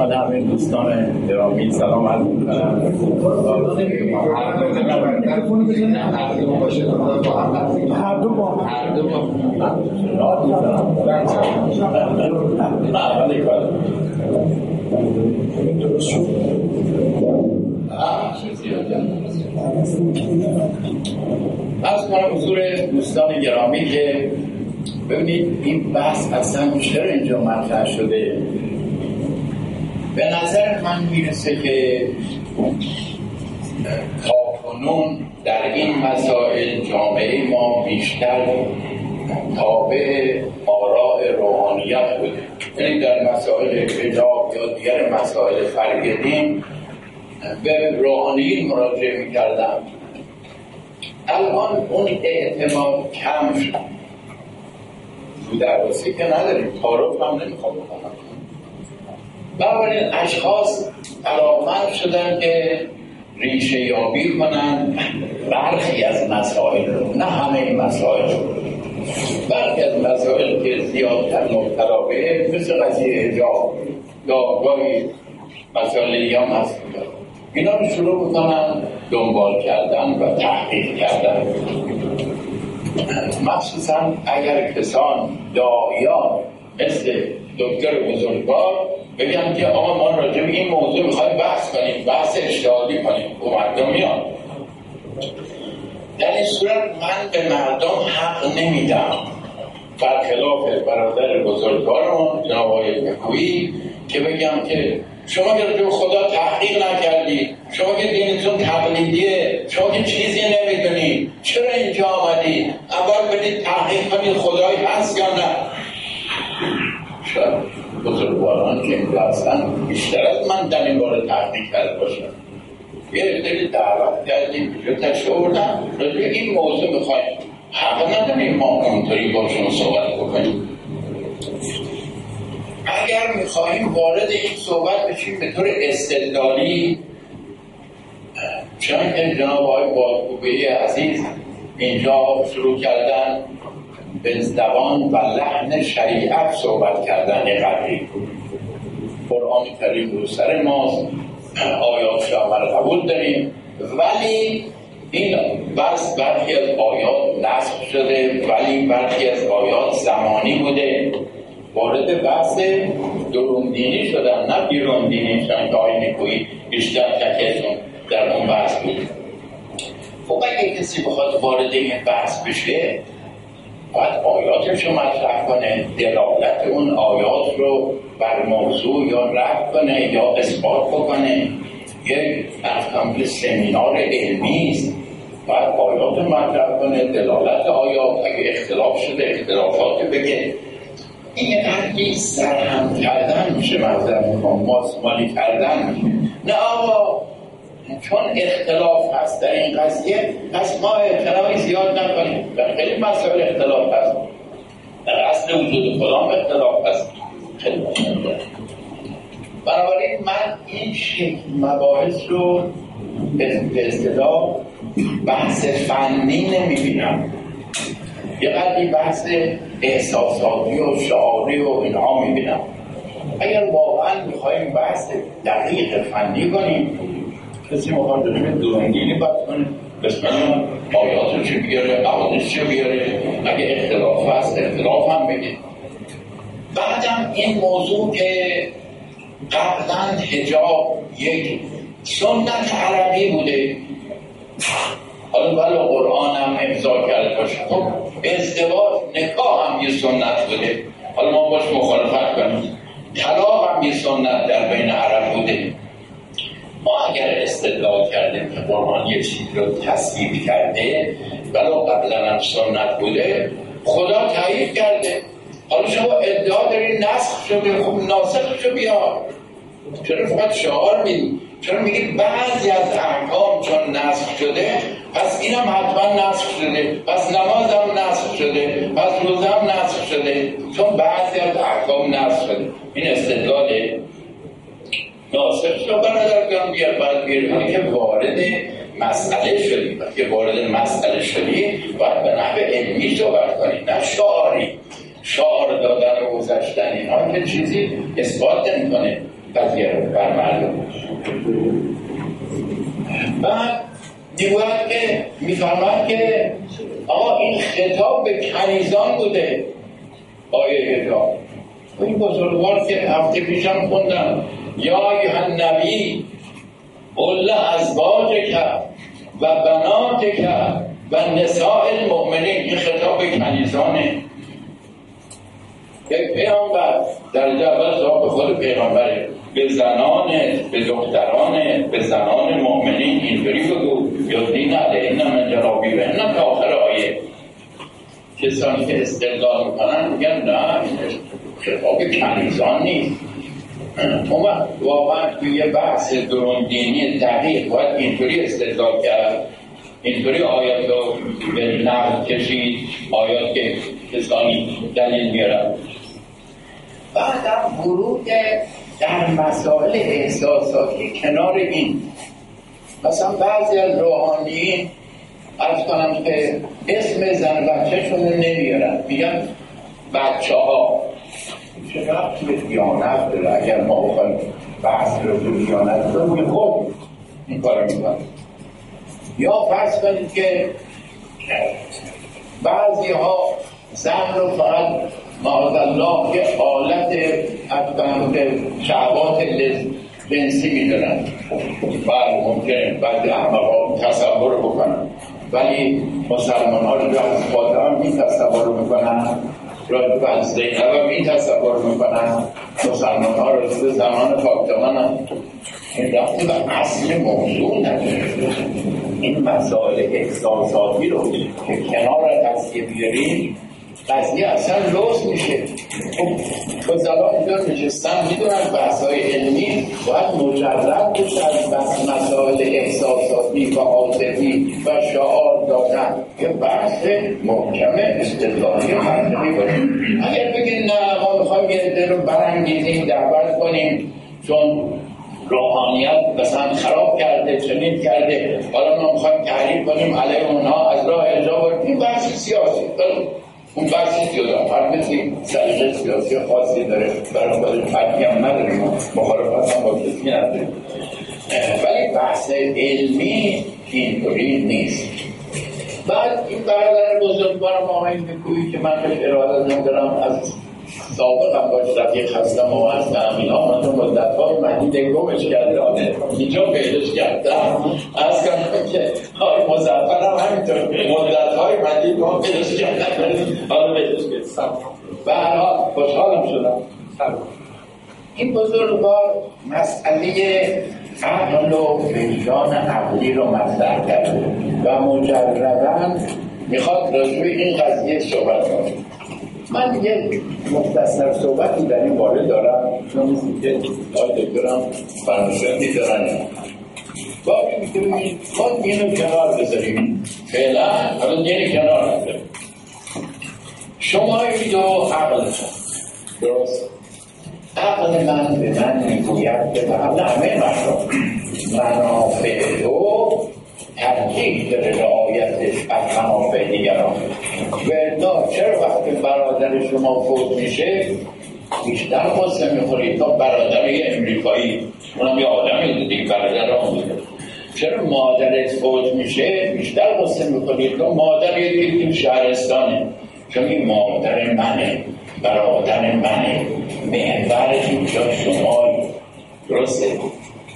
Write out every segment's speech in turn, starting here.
همه دوستان گرامی سلام عرض می‌کنم. هر دو با هر دو از کنم حضور دوستان گرامی که ببینید این بحث اصلا چرا اینجا مطرح شده؟ به نظر من می‌رسه که تا کنون در این مسائل جامعه ما بیشتر تابع آراء روحانیت بوده. یعنی در مسائل حجاب یا دیگر مسائل فرق دین به روحانیین مراجعه می‌کردم. الان اون اعتماد کم شد. رو درواسی که نداریم. تعارف هم نمی‌خوام بکنم. بنابراین اشخاص علاقمند شدن که ریشه یابی کنن. برخی از مسائل رو نه همه مسائل رو. برخی از مسائل که زیادتر مبتلا به مثل قضیه حجاب یا گاهی مسائل دیگه اینا رو شروع بکنن دنبال کردن و تحقیق کردن. مخصوصا اگر کسان دایان مثل دکتر بزرگوار بگم که آقا ما راجع به این موضوع می‌خوایم بحث کنیم بحث اشتهادی کنیم. و مردم میان. در این صورت من به مردم حق نمیدم. برخلاف برادر بزرگوارمون جناب آقای که بگم که شما که راجع خدا تحقیق نکردی شما که دینتون تقلیدیه شما که چیزی نمی‌دونی چرا اینجا آمدی؟ اول بدید تحقیق کنید خدایی هست یا نه شاید بزرگواران که اینجا هستن بیشتر از من در این باره تحقیق کرده باشن یه دلی دعوت کردیم اینجا تشت آوردن راجع این موضوع می‌خوایم حق نداریم ما اونطوری باشون صحبت بکنیم. اگر می‌خواهیم وارد این صحبت بشیم به طور استدلالی چون که جناب آقای بادکوبه عزیز اینجا شروع کردن به زبان و لحن شریعت صحبت کردن قدری. قرآن کریم رو سر ماست آیات شامل قبول داریم. ولی این بس برخی از آیات نصب شده ولی برخی از آیات زمانی بوده. وارد بحث دروندینی شدن نه بیروندینی چون که آینه کوی بیشتر تکتون در اون بحث بود. خب اگه کسی بخواد وارد این بحث بشه باید آیاتش رو مطرح کنه دلالت اون آیات رو بر موضوع یا رد کنه یا اثبات بکنه. یک افکام سمینار علمی است. باید آیات مطرح کنه دلالت آیات اگه اختلاف شده اختلافات بگه. این قدری سرهم کردن میشه منظر می‌خوام ماسمالی کردن نه آقا چون اختلاف هست در این قضیه پس ما اعتنایی زیاد نکنیم. در خیلی مسائل اختلاف هست. در اصل وجود خدا اختلاف هست. خیلی بنابراین من این شکل مباحث رو به اصطلاح بحث فنی نمی‌بینم. یه قدری بحث احساساتی و شعاری و اینها می‌بینم. اگر واقعا می‌خوایم بحث دقیق فنی کنیم کسی داریم دورنگینی باید کنه. بسم آیات رو چه بیاره؟ قوانش چه بیاره؟ اگه اختلاف هست اختلاف هم بگه. بعدم این موضوع که قبلا هجاب یک سنت عربی بوده. حالا بله قرآن هم امضا کرده باشه. خب ازدواج نکاح هم یه سنت بوده. حالا ما باش مخالفت کنیم. طلاق هم یه سنت در بین عرب بوده. ما اگر استدلال کردیم که قرآن یه چیز رو تصویب کرده ولو قبلا هم سنت بوده خدا تایید کرده. حالا شما ادعا داری نسخ شده خب ناسخ شو بیا چرا فقط شعار میدی چرا میگید بعضی از احکام چون نسخ شده پس اینم حتما نسخ شده پس نماز هم نسخ شده پس روزه هم نسخ شده چون بعضی از احکام نسخ شده. این استدلال ناسخ شد برادر بیار باید بیاری که وارد مسئله شدی که وارد مسئله شدی باید به نحو علمی صحبت کنی نه شعاری. شعار دادن و گذشتن اینا که چیزی اثبات نمی‌کنه قضیه رو بر مردم. بعد می‌گوید که میفرمد که آقا این خطاب به کنیزان بوده. آیه هجاب این بزرگوار که هفته پیشم خوندم. یا ایها النبی قل کرد و کرد و نساء المؤمنین این خطاب به کنیزانه. یک پیامبر در اول به خود پیامبره. به زنان به دختران به زنان مؤمنین اینطوری بگو. یدین علیهن من جرابی به تا آخر آیه. کسانی که استدلال می‌کنن میگن نه خطاب کنیزان نیست. اون واقعا توی یه بحث دروندینی دقیق باید اینطوری استدلال کرد. اینطوری آیات رو به نقل کشید آیات که کسانی دلیل میارن بعد ورود در مسائل احساساتی کنار این مثلا بعضی از روحانیین ارز کنم که اسم زن بچه شون نمیارن میگن بچه ها چقدر توی دیانت داره؟ اگر ما بخوایم بحث رو توی دیانت رو خود این کار می‌کنم یا فرض کنید که بعضی ها زن رو فقط الله که حالت به شعبات جنسی می‌دونن. بعد ممکنه بعد احمقا تصور بکنن. ولی مسلمان ها رو از فاطمه می تصور می‌کنن. راجب از زینب هم این تصور می‌کنن مسلمان ها رو زمان فاطمه هم این رفتی و اصل موضوع نداره. این مسائل احساساتی رو که کنار قضیه بیاریم قضیه اصلا لوس میشه. خب زبان اینجا نشستن می‌دونن بحث های علمی. باید مجرد بشه از مسائل احساساتی و عاطفی و شعار دادن که بحث محکم استدلالی منطقی باشه اگر بگید نه ما می‌خوایم یه عده رو برانگیزیم دعوت کنیم چون روحانیت مثلا خراب کرده چنین کرده حالا ما می‌خوایم تحریف کنیم علیه اونها از راه اجابت این بحث سیاسی. اون بحثی جدا هر کسی سلیقه سیاسی خاصی داره برای خودش حقی هم نداریم. مخالفت هم با کسی نداریم. ولی بحث علمی اینطوری نیست. بعد این برادر بزرگوارم آقای بکویی که من خیلی اراده دارم از سابق هم باش رفیق هستم و هستم. اینا من تو مدت های مدید گمش کردم اینجا پیداش کردم از کنم که های مزفر هم همینطور مدت های مدید گم پیداش کردم حالا پیداش کردم به هر حال خوشحالم شدم. این بزرگوار مسئله عقل و وجدان عقلی رو مطرح کرده. و مجردا می‌خواد راجع این قضیه صحبت کنه. من یه مختصر صحبتی در این باره دارم. چون که آی دکترم فرمشندی دارن. باقی می‌تونیم ما اینو کنار بذاریم. فعلا حالا اینو کنار. بذاریم شما دو عقل درست. عقل من به من می‌گوید که قبل همه مردم منافع تو ترجیح داره رعایتش از منافع دیگران و چرا وقتی برادر شما فوت میشه بیشتر قصه می‌خورید تا برادر امریکایی اونم یه آدمی دیگه برادر بوده چرا مادرت فوت میشه بیشتر قصه می‌خورید تا مادر یه تو شهرستانه چون این مادر منه برادر منه. محورش اینجا شمایی درسته؟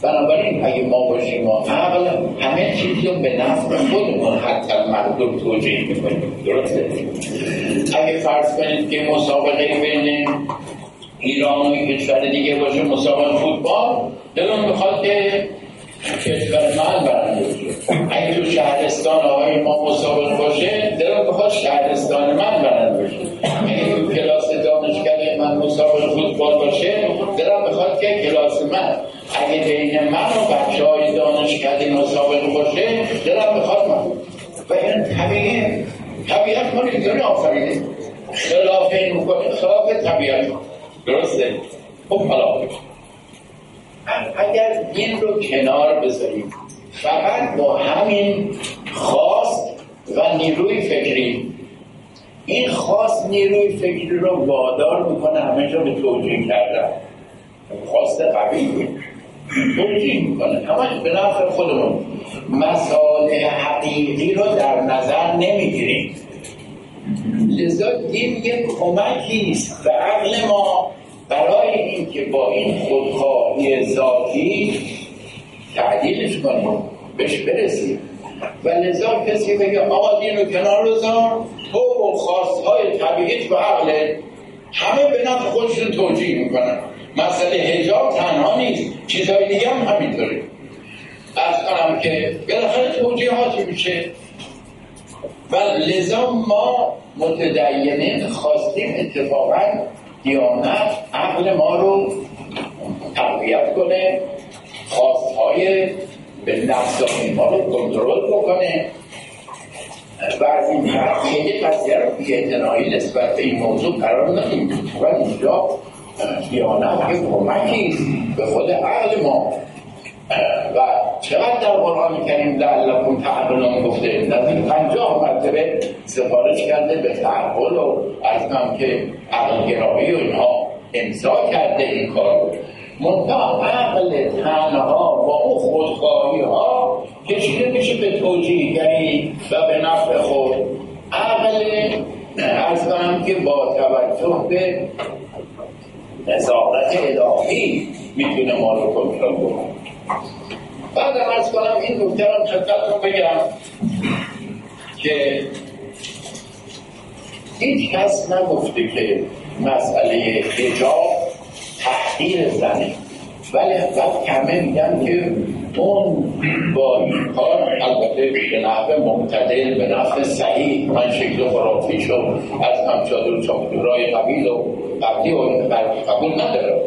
بنابراین اگه ما باشیم ما عقل همه چیزی رو به نفع خودمون حتی مردم توجیه می‌کنیم. درسته؟ اگه فرض کنید که مسابقه بین ایران و کشور دیگه باشه مسابقه فوتبال دلون می‌خواد که کشور من برنده اگه تو شهرستان آقای ما مسابقه باشه دلون می‌خواد شهرستان من برنده بشه. اگه تو کلاس دانشگاه من مسابقه فوتبال باشه دلم می‌خواد که کلاس من اگه بین من و بچه های دانشکده مسابقه باشه دلم بخواد من. و این طبیعه طبیعت ما اینطوری آفریده. خلاف این می‌کنه خلاف طبیعت درسته؟ خب حالا. اگر این رو کنار بذاریم فقط با همین خواست و نیروی فکری این خاص نیروی فکری رو وادار می‌کنه همه به توجیه کردن. خواست قوی. توجیه می‌کنه. همش به نفع خودمون. مسائل حقیقی رو در نظر نمی‌گیریم. لذا دین یک کمکی است به عقل ما برای اینکه با این خودخواهی ذاتی تعدیلش کنیم بهش برسیم. و لذا کسی بگه آقا دین رو کنار بذار. تو خواستهای طبیعیت و عقل. همه به نفع خودشون توجیه می‌کنن. مسئله هجاب تنها نیست چیزهای دیگه هم همینطوره. از کنم که بالاخره توجیهاتی میشه. و لذا ما متدینین خواستیم اتفاقا دیانت عقل ما رو تقویت کنه خواستهای به نفس ما رو کنترل بکنه. این خیلی قضیه رو بی نسبت به این موضوع قرار ندیم. و اینجا دیانت که کمکی به خود عقل ما. و چقدر در قرآن کریم لعلکم تعقلون گفته؟ نزدیک پنجاه مرتبه سفارش کرده به تعقل و از که عقل گرایی و اینها امضا کرده این کار. منتها عقل تنها با اون خودخواهی ها کشیده میشه به توجیهگری و نفع خود. عقل از که با توجه به نظارت الهی می‌تونه ما رو کنترل بکنه بعد ارز کنم این نکته رو خدمتتون بگم که هیچ کس نگفته که مسئله حجاب تحقیر زنه. ولی وقت کمه میگن که اون با این کار البته به نحو معتدل به نحو صحیح من شکل خرافی شد از همچادر چاکدورای قبیل و قبلی و قبول نداره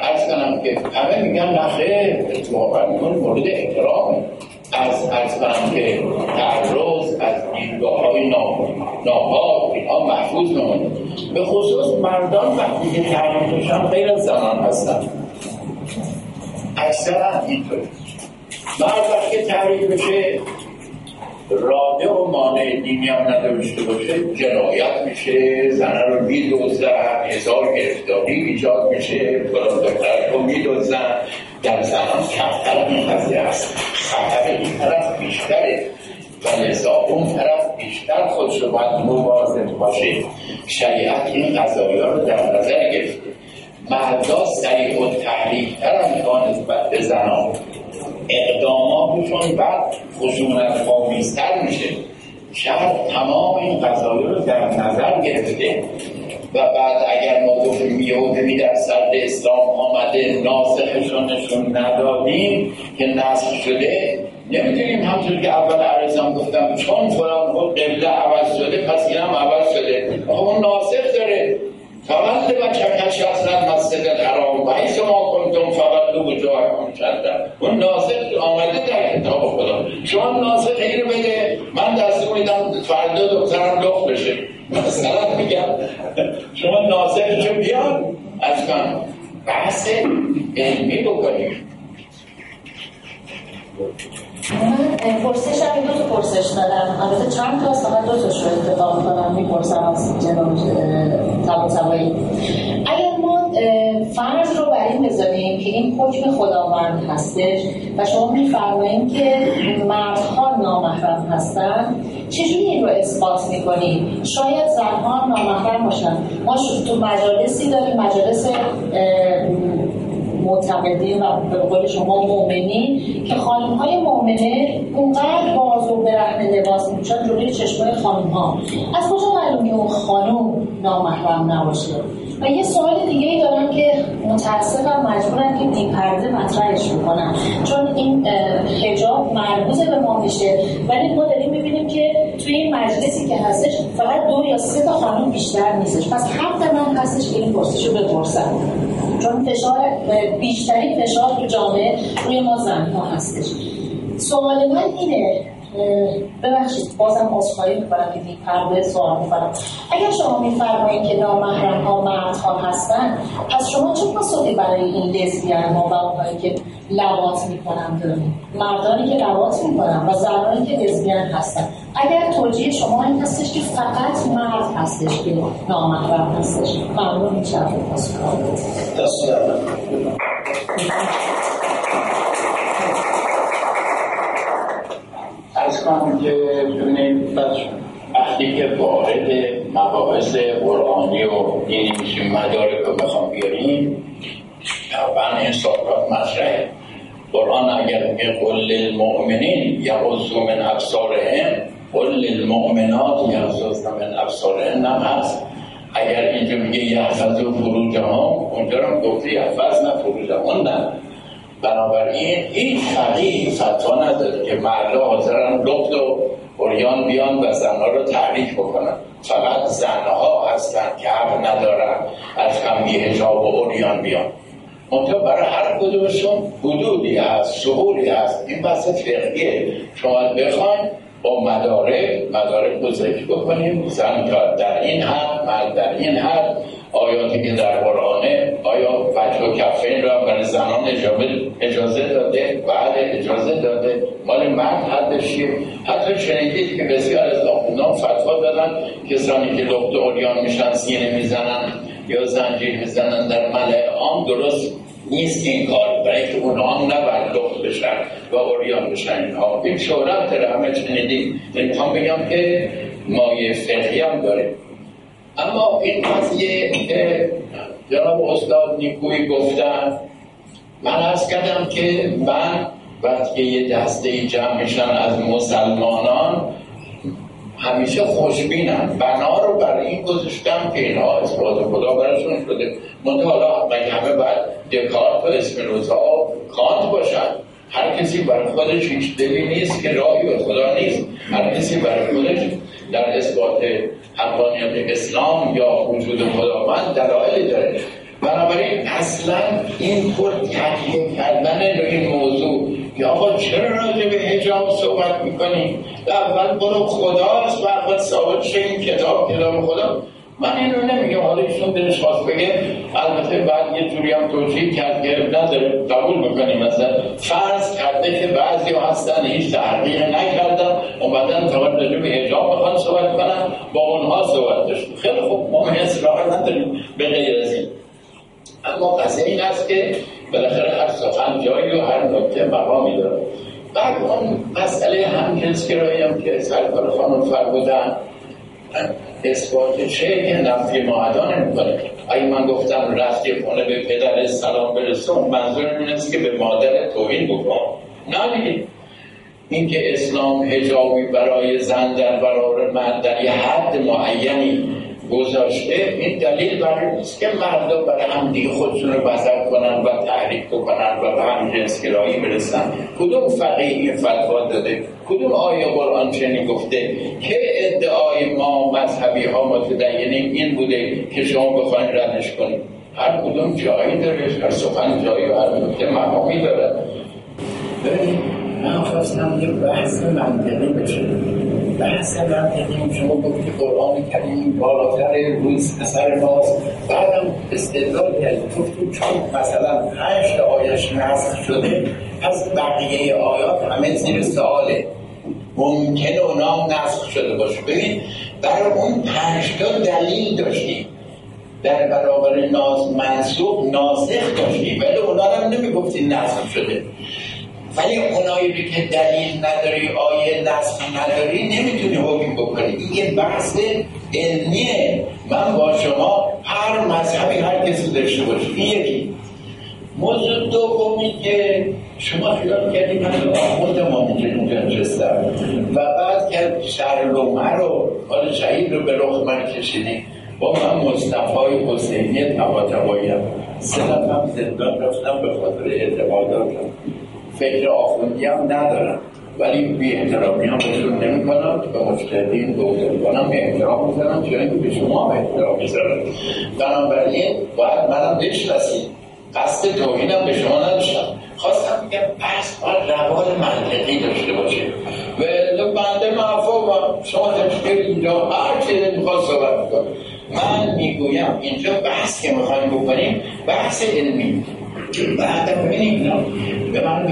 ارز کنم که همه میگن نخه اتفاقا میکن مورد احترام از ارز کنم که تعرض از دیدگاه های ناپاک اینها محفوظ نمونه به خصوص مردان وقتی که میشن غیر از زنان هستن. اکثرا اینطور مرد وقتی تعریف بشه راده و مانع دینی هم نداشته باشه جنایت میشه زنه رو میدوزن هزار گرفتاری ایجاد میشه فلان دختر رو میدوزن. در زنان کمتر قضیه هست خطر این طرف بیشتره. و لذا اون طرف بیشتر خودش رو باید مواظب باشه. شریعت این قضایی رو در نظر گرفته. مردا سریع و تحریک تر هم به زنان. اقداماتشون بعد خشونت آمیزتر میشه. شهر تمام این قضایی رو در نظر گرفته و بعد اگر ما گفتیم یهودی در سرد اسلام آمده ناسخشون نشون ندادیم که نسخ شده نمی‌دونیم همطور که اول عرضم گفتم چون فلان خود قبله عوض شده پس اینم عوض شده. اون ناسخ داره. فقط و چکش اصلا مسجد الحرام و این شما کنتم فقط دو شدن اون ناسخ آمده در کتاب خدا. شما ناسخ اینو بده من دست میدم فردا دخترم لخ بشه. مثلا میگم شما ناسخ چه بیاد. از من بحث علمی بکنیم. پرسش هم دو پرسش دارم البته چند تا؟ است دو تا شو اتفاق کنم می‌پرسم از جناب. حکم خداوند هستش و شما میفرمایید که مردها نامحرم هستن چجوری این رو اثبات می‌کنید؟ شاید زنها نامحرم باشن ما تو مجالسی داریم مجالس معتقدین و به قول شما مؤمنین که خانم های مؤمنه اونقدر باز و برهنه لباس میشن جلوی چشمای خانم ها از کجا معلوم که اون خانم نامحرم نباشه؟ و یه سوال دیگه که متاسفم مجبورم که بی پرده مطرحش می‌کنم چون این حجاب مربوط به ما میشه. ولی ما داریم می‌بینیم که توی این مجلسی که هستش فقط دو یا سه تا خانم بیشتر نیستش. پس حق من هستش این پرسش رو بپرسم. چون فشار بیشتری فشار تو جامعه روی ما زنها هستش. سوال من اینه ببخشید بازم عذرخواهی می‌کنم که بی پرده سوال می‌کنم. اگر شما میفرمایید که نامحرم ها مردها هستن پس شما چه پاسخی برای این لزبیان ها و اونهایی که لوات می‌کنن داریم مردانی که لوات می‌کنن و زنانی که لزبیان هستن. اگر توجیه شما این هستش که فقط مرد هستش که نامحرم هستش. ممنون میشه دست کنم که ببینید وقتی که وارد مباحث قرآنی و دینی میشیم مدارک رو بخوام بیاریم طبعا این سوالات مطرحه. قرآن اگر میگه قل للمؤمنین یغضوا من ابصارهم قل للمؤمنات یغضضن من ابصارهن هم هست. اگر اینجا میگه یحفظوا فروجهم اونجا رو گفته یحفظن فروجهن نه. بنابراین این فقیه فتوا نداره که مردا حاضرن لخت و اوریان بیان و زنها رو تحریک بکنن. فقط زنها هستن که حق ندارن از کمی هجاب و اوریان بیان. منطقه برای هر کدومشون حدودی هست شهوری هست. این بحث فقهیه. شما بخواین با مدارک مدارک ذکر بکنیم. زن در این حد مرد در این حد. آیاتی که در قرآنه آیا وجه و کفین را برای زنان اجازه داده؟ بعد اجازه داده. مال مرد حدش حتی شنیدید که بسیار از آخوندان فتوا دادن کسانی که لخت اوریان میشن سینه می‌زنن یا زنجیر می‌زنن در ملع عام درست نیست این کار برای که اونها هم نباید لخت بشن و اوریان بشن اینها. این شهرت همه شنیدید می‌خوام بگم که مایه فقهی هم داره. اما این قضیه که جناب استاد نیکوی گفتن من از کردم که من وقتی یه دسته جمع میشن از مسلمانان همیشه خوشبینم بنا رو برای این گذاشتم که اینها اثبات خدا برشون شده. منطقه حالا همه باید دکارت و اسپینوزا و کانت باشد هر کسی برای خودش هیچ دلی نیست که راهی به خدا نیست. هر کسی برای خودش در اثبات حقانیت اسلام یا وجود خداوند دلایلی داره. بنابراین اصلا این پر تحلیل کردن رو این موضوع که آقا چرا راجع به حجاب صحبت می‌کنیم اول برو خداست و اول ثابت این کتاب کلام خدا. من این رو نمیگم. حالا ایشون دلش خواست بگه. البته بعد یه جوری هم توجیه کرد که نداره. قبول می‌کنیم مثلا؟ فرض کرده که بعضی هستن هیچ تحقیق نکردن. اومدن تا راجع به حجاب بخوان صحبت کنن با اونها صحبت داشت خیلی خوب ما اصرار نداریم به غیر از این. اما قضیه این است که بالاخره هر سخن جایی و هر نکته مقامی داره. بعد اون مسئله همجنسگرایی هم که سرکار خانم فرمودن. اثبات که نفی معدا نمی‌کنه اگه من گفتم رفتی خونه به پدر سلام برسون منظور این است که به مادر توهین بکن. نه دیگه. این که اسلام هجابی برای زن در برابر مرد در یه حد معینی گذاشته این دلیل برای نیست که مردم برای هم دیگه خودشون رو بزر کنن و تحریک کنن و به هم جنس گرایی برسن. کدوم فقیه این فتوا داده؟ کدوم آیه قرآن چنین گفته؟ که ادعای ما مذهبی ها متدینیم این بوده که شما بخواین ردش کنید هر کدوم جایی داره هر سخن جایی و هر نکته مقامی داره. من خواستم یه بحث منطقی بشه بحث منطقی شما گفتی قرآن کریم بالاتر روز اثر ماست بعدم استدلال کرد گفتیم چون مثلا پنج آیش نسخ شده پس بقیه آیات همه زیر سواله ممکنه اونا نسخ شده باشه ببین برای اون پنج تا دلیل داشتیم در برابر ناز منصوب ناسخ داشتیم ولی اونا رو نمی‌گفتی نسخ شده. ولی اونایی که دلیل نداری آیه نسخ نداری نمی‌تونی حکم بکنی. این یه بحث علمیه. من با شما هر مذهبی هر کسی داشته باشی. این یکی. موضوع دومی که شما خیال کردی من آخوند ما اونجا نشستم. و بعد که شهر لومه رو حال شهید رو به رخ من کشیدی. با من مصطفی حسینی تبا تباییم سه هم زندان رفتم به خاطر اعتقاداتم فکر آخوندی هم ندارم. ولی بی احترامی هم بهشون نمی کنم به مجتهدین به کنم احترام می‌زنم چون اینکه به شما هم احترام می‌زنم بنابراین باید منم بشناسید. قصد توهینم به شما نداشتم. خواستم بگم بس باید روال منطقی داشته باشه. و بنده مفهومم شما تشکیل اینجا هر چیزی می‌خواد صحبت می‌کنم من می‌گویم اینجا بحث که می‌خوایم بکنیم بحث علمی. بعد ببینیم به من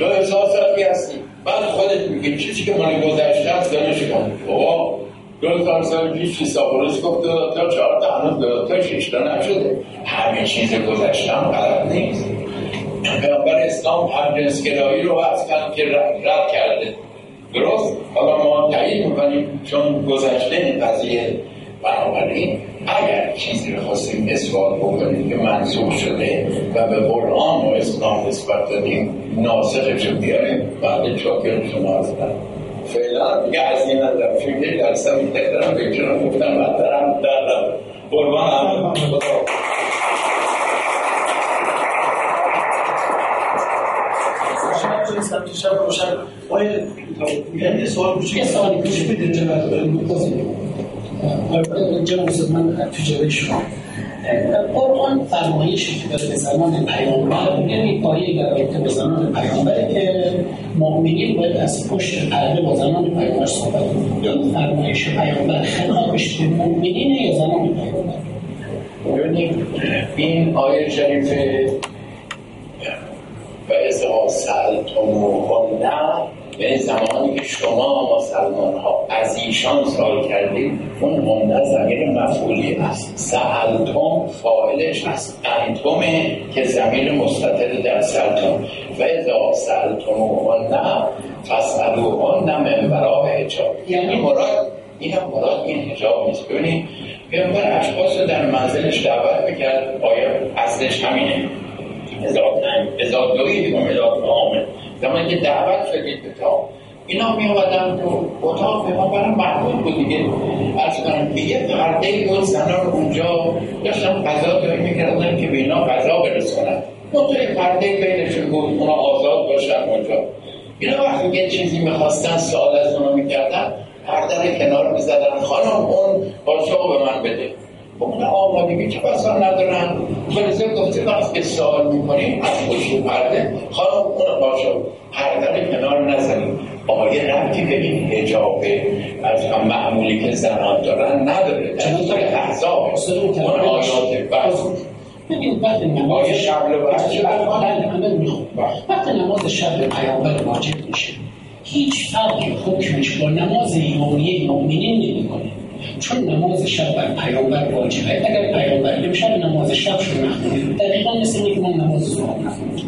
دو هزار سالی هستیم بعد خودت میگه چیزی که من گذشته است دانش کن بابا دو تا سال پیش فیساپولوس گفت دو تا چهار تا هنوز دو تا شش تا نشده. همه چیز گذشته هم غلط نیست. پیامبر اسلام هم جنسگرایی رو از کردن که رد کرده. درست؟ حالا ما تایید می‌کنیم چون گذشته قضیه بنابراین اگر چیزی رو خواستیم اثبات بکنیم که منصوب شده و به قرآن و اسلام نسبت دادیم ناسخش رو بیاریم. بعد چاکر شما هستن. فعلا دیگه از این نظر فکر در سمی تکرم به چرا گفتم و درم در رم قربان هم. شب روشن آیا یه سوال کوچیک یه سوالی کوچیک بدین جناب استاد من تو جلوی شما. قرآن فرمایشی که به زمان پیامبر یعنی پایه در رابطه به زمان پیامبره که مؤمنین باید از پشت پرده با زمان پیامبر صحبت کنند. یا فرمایش پیامبر خطابش به مؤمنین یا زمان پیامبر؟ ببینید این آیه شریفه و ازها نه به زمانی که شما مسلمان ها از ایشان سال کردید اون همه زمیر مفعولی است. سهلتم فاعلش است. انتمه که زمیر مستطر در سلتم و اذا سهلتم نه فسألوهن من برای حجاب یعنی مراد این هم مراد این حجاب نیست. ببینید پیامبر اشخاص در منزلش دعوت می‌کرد آیا اصلش همینه. ازاد دویدیم و مداد آمد زمانی که دعوت شدید به تا اینا می آمدن تو اتاق به ما برای محبوب بود دیگه. از کنم که یه پرده بود زنان اونجا داشتن غذا داری می‌کردن که به اینا غذا برسونن. منطقه پرده بینشون بود اونا آزاد باشن اونجا. اینا وقتی یه چیزی می‌خواستن سوال از اونا می‌کردن پرده کنار می‌زدن. خانم اون قاشق به من بده. اون آمادگی که بسا ندارن. فرزه گفته وقت که سوال می‌کنیم؟ از پشت پرده. خانم اون باشه. پرده کنار نزنیم. آیه ربطی به این حجاب از هم معمولی که زنان دارن نداره. در سور احزاب. اون آیات بس. ببین وقت نماز شب وقت نماز شب پیامبر واجب میشه. هیچ فرقی حکمش با نماز یومیه مؤمنین نمی‌کنه. چون نماز شب بر پیامبر واجبه. اگر پیامبر امشب نماز شب شو نخونید دقیقا مثل اینکه من نماز ظهر نخونید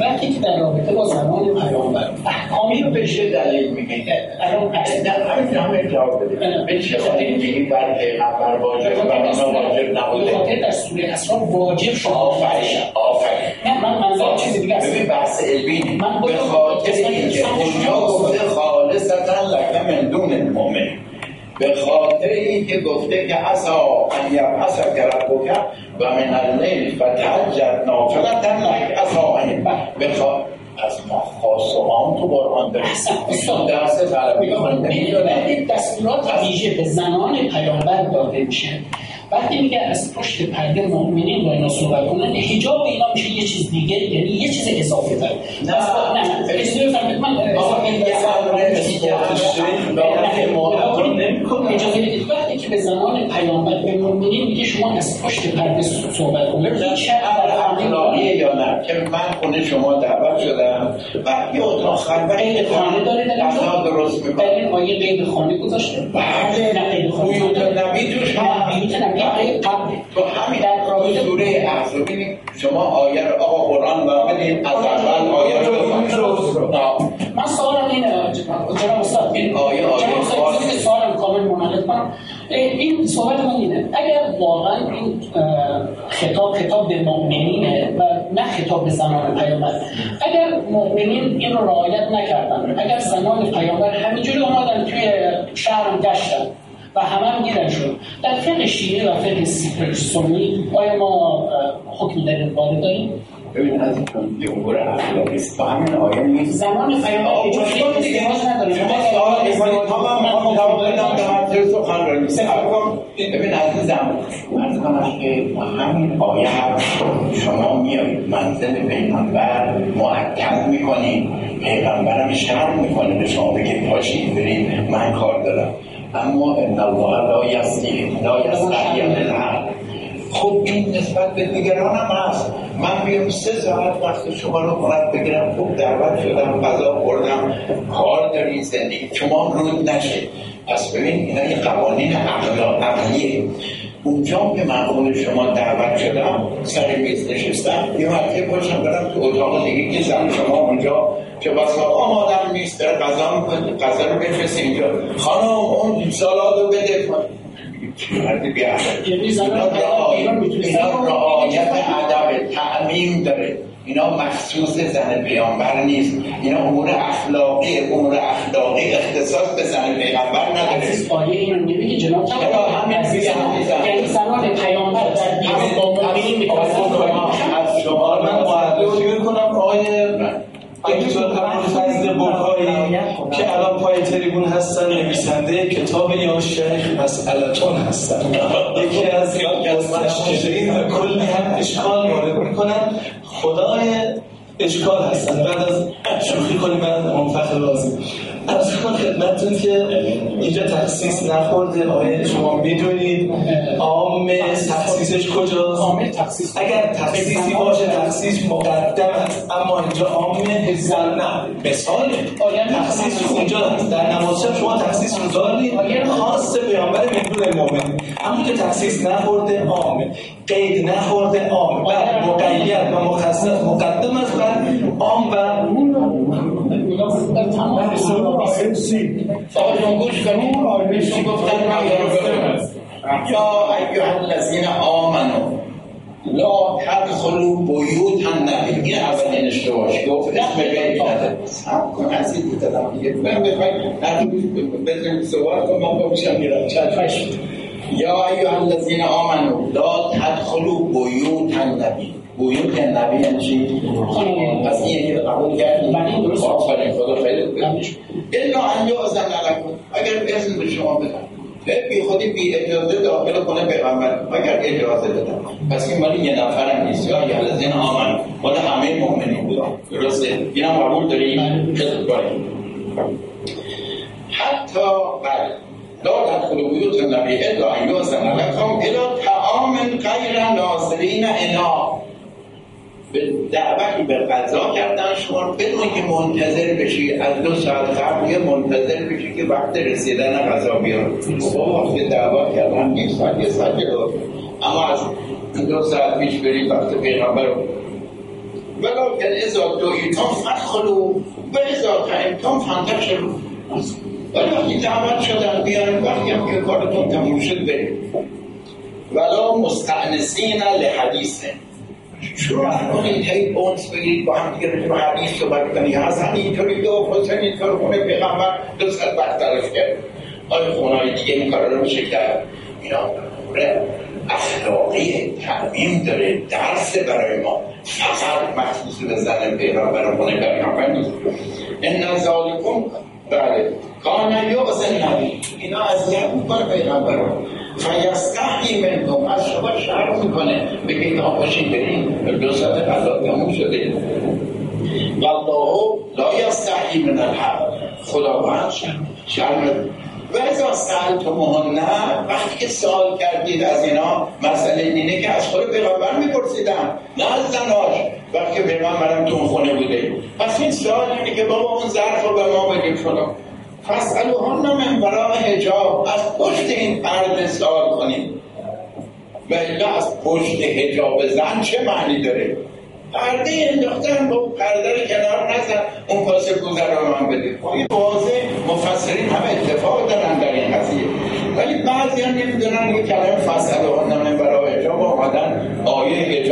وقتی که در رابطه با زمان پیامبر احکامی رو به چه دلیل میگید الان در همین همه جواب بده به چه دلیل میگید بر پیغمبر واجب و من واجب نبوده؟ خاطر در سوره اسراء واجب شد. آفرین آفرین. نه من منظور چیز دیگه است. ببین بحث علمی من به خاطر اینکه اونجا گفته خالصا لک من دون المؤمن به خاطر این که گفته که عصا ان یبعث ربک و من اللیل فتهجد نافلة لک عصا ان بخاطر از ما خاص و عام تو قرآن داریم درس عربی. خوانده دستورات ویژه به زنان پیامبر داده میشه. وقتی میگه از پشت پرده مؤمنین با اینا صحبت کنن حجاب اینا میشه یه چیز دیگه یعنی یه چیز اضافه تر. نه نه اجازه بفرمایید من اجازه بدید. وقتی که به زمان پیامبر به مؤمنین میگه شما از پشت پرده صحبت کنید. چه اخلاقیه یا نه؟ که من خونه شما دعوت شدم و یه اتاق خلوت قید خانه داره در اینجا درست می‌کنه. این آیه قید خانه گذاشته بله. نه قید خانه بیوت نبی توش بیوت نبی آیه قبل تو همین در رابطه سوره احزاب شما آیه رو آقا قرآن آمدید از اول آیه رو من سوالم اینه جناب استاد. این آیه آیه سوالم کامل منعقد کنم. این صحبت من اینه. اگر واقعا این خطاب خطاب به مؤمنینه و نه خطاب به زنان پیامبر اگر مؤمنین این رو رعایت نکردن اگر زنان پیامبر همینجوری اومدن توی شهر گشتن و همه هم گیرن شد در فقه شیعه و فقه سنی آیا ما حکمی در این داریم؟ ببین از یه امور اخلاقی است با همین آیه نیست زمان پیامبر اجازه ازدواج نداره شما سوال می‌کنید تمام من جواب بدم در من سخنرانی ببین عزیزم عرض کنم که همین آیه شما میایید منزل پیغمبر معطل می‌کنید پیغمبرم شرم می‌کنه به شما بگید پاشید برید من کار دارم اما ان الله لا یستحی لا خب این نسبت به دیگران هم هست. من بیام سه ساعت وقت شما رو کنم بگیرم خوب دعوت شدم غذا خوردم کار داری زندگی شما رود نشه. پس ببین اینا یه قوانین عقلیه. اونجا که من شما دعوت شدم سر میز نشستم یه مرتبه باشم برم تو اتاق دیگه که زن شما اونجا که بسا آمادم نیست در غذا رو بفرست اینجا. خانم اون سالاد رو بده اینا رعایت ادب تعمیم داره. اینا مخصوص زن پیامبر نیست. اینا امور اخلاقی امور اخلاقی اختصاص به زن پیامبر نداره. آیه اینو نمیگه جناب چرا؟ همین یعنی زنان پیامبر در دیوان با مؤمنین از شما من معرفی می‌کنم آیه دکتر فضل بکایی که الان پای تریبون هستن نویسنده کتاب یا شیخ مسئلتون هستن. یکی از مشاهدین و کلی هم اشکال وارد می‌کنن. خدای اشکال هستن. بعد از شوخی کنیم بعد منفخر لازم از کنم خدمتتون که اینجا تخصیص نخورده. آیا شما می‌دونید. عام تخصیصش کجاست؟ تخصیص. اگر تخصیصی باشه تخصیص مقدم است. اما اینجا عام حزن نه. مثال تخصیص اونجا در نماز شب شما تخصیص رو دارید خاص پیامبر مهدون المؤمن اما که تخصیص نخورده عامه. قید نخورده عام بعد مقید و مخصص مقدم است. بعد عام و آقایون گوش کنید گفتن یا ایها الذین آمنو لا تدخلوا بیوت النبی این اولین اشتباهش گفت اسم غیری نده سب کن از این دیدم دیگه من بخواید بزنید سوال کن من باشم میرم یا ایها الذین آمنو لا تدخلوا بیوت النبی. بیوت النبی یعنی چی؟ پس این یکی قبول کردیم آفرین خدا خیلی الا ان یعظم لکم اگر اذن به شما بدن بی خودی بی اجازه داخل کنه پیغمبر اگر اجازه بدن پس این مالی یه نفر هم نیست یا یه لذین آمن مال همه مؤمنین بودن درسته این هم قبول داریم خیلی کنیم حتی بله لا تدخل بیوت النبی الا ان یعظم لکم الا طعام غیر ناظرین انا به دعوتی به قضا کردن شما بدون که منتظر بشی از دو ساعت قبل یه منتظر بشی که وقت رسیدن قضا بیاد. با وقت دعوت کردن یک ساعت یه ساعت اما از دو ساعت پیش برید وقت پیغمبر ولكن اذا دعیتم فدخلوا و اذا تعمتم فانتشروا. ولی وقتی دعوت شدن بیان وقتی هم که کارتون تموم شد برید ولا مستعنسین لحدیثه شروع کنید هی اونس بگیرید با هم دیگه رو حدیث صحبت کنید حسن اینطوری دو حسین اینطور خونه پیغمبر دو ساعت وقت تلاش کرد. آیا خونهای دیگه این کار رو میشه کرد؟ اینا اخلاقی تعمیم داره درس برای ما. فقط مخصوص به زن پیغمبر خونه پیغمبر نیست. ان ذالکم بله. کان یعزن نبی. اینا اذیت می‌کنه پیغمبر. رو فیستحی منکم. از شما شرم می‌کنه. بگید آقا باشین بریم دو ساعت قضا تموم شده. والله لا یستحی من الحق. خداوند شرم و ازا نه. وقتی که سوال کردید از اینا مسئله اینه که از خود پیغمبر میپرسیدم نه از زناش. وقتی پیغمبرم تو خونه بوده. پس این سوال اینه که بابا اون ظرف رو به ما بگیم شما فسألوهن من وراء حجاب. از پشت این پرده سوال کنید و از پشت حجاب زن چه معنی داره؟ پرده انداختن با پرده رو کنار نزن. اون پاس کوزه رو من بده. این واضح. مفسرین هم اتفاق دارن در این قضیه. ولی بعضی هم نمی‌دونن یه کلمه فصل و من برای حجاب آمدن آیه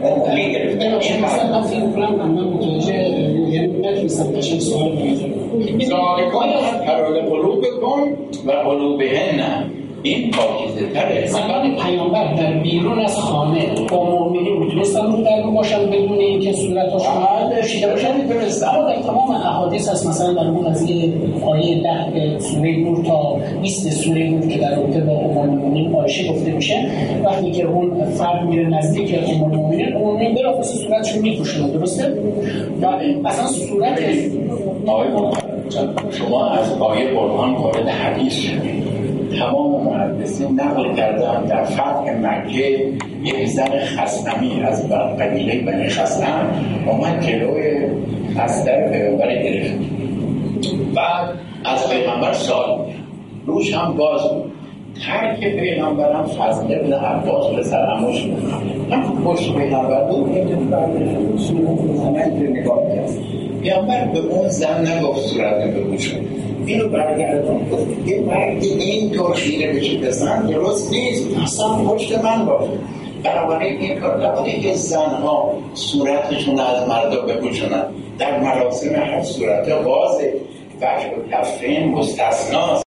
حجاب مقلی گرفتن این مثلا فکر کنم من متوجه یعنی نتونستم قشنگ سوال بگیرم ذالکان حرال قلوب کن و قلوبهن این پاکیزه تره. زمان پیامبر در بیرون از خانه با مؤمنین می‌تونستن رو در باشن بدون اینکه صورتشون شیده باشن درست اما در تمام احادیث هست مثلا در اون از آیه ده سوره نور تا 20 سوره نور که در رابطه با ام المؤمنین عایشه گفته میشه وقتی که اون فرد میره نزدیک ام المؤمنین ام المؤمنین بلافاصله صورتشون میپوشونه درسته؟ و اصلا صورت آقای شما از آیه قرآن وارد حدیث شدید. تمام محدثین نقل کردن در فتح مکه یک زن خسنمی از قبیله بنی خسنم اومد جلوی اصدر پیغمبر گرفت. بعد از پیغمبر سال روش هم باز بود. ترک پیغمبرم فضل ابن عباس به سرموش بود هم پشت پیغمبر بود همه نگاه کرد. پیغمبر به اون زن نگفت صورت به شد اینو برگردون یه مردی این طور خیره بشه به زن درست نیست. اصلا پشت من باشه. بنابراین این کار نباید که زنها صورتشون از مردا بپوشونن. در مراسم هر صورت واضح. وجه و کفین مستثناست.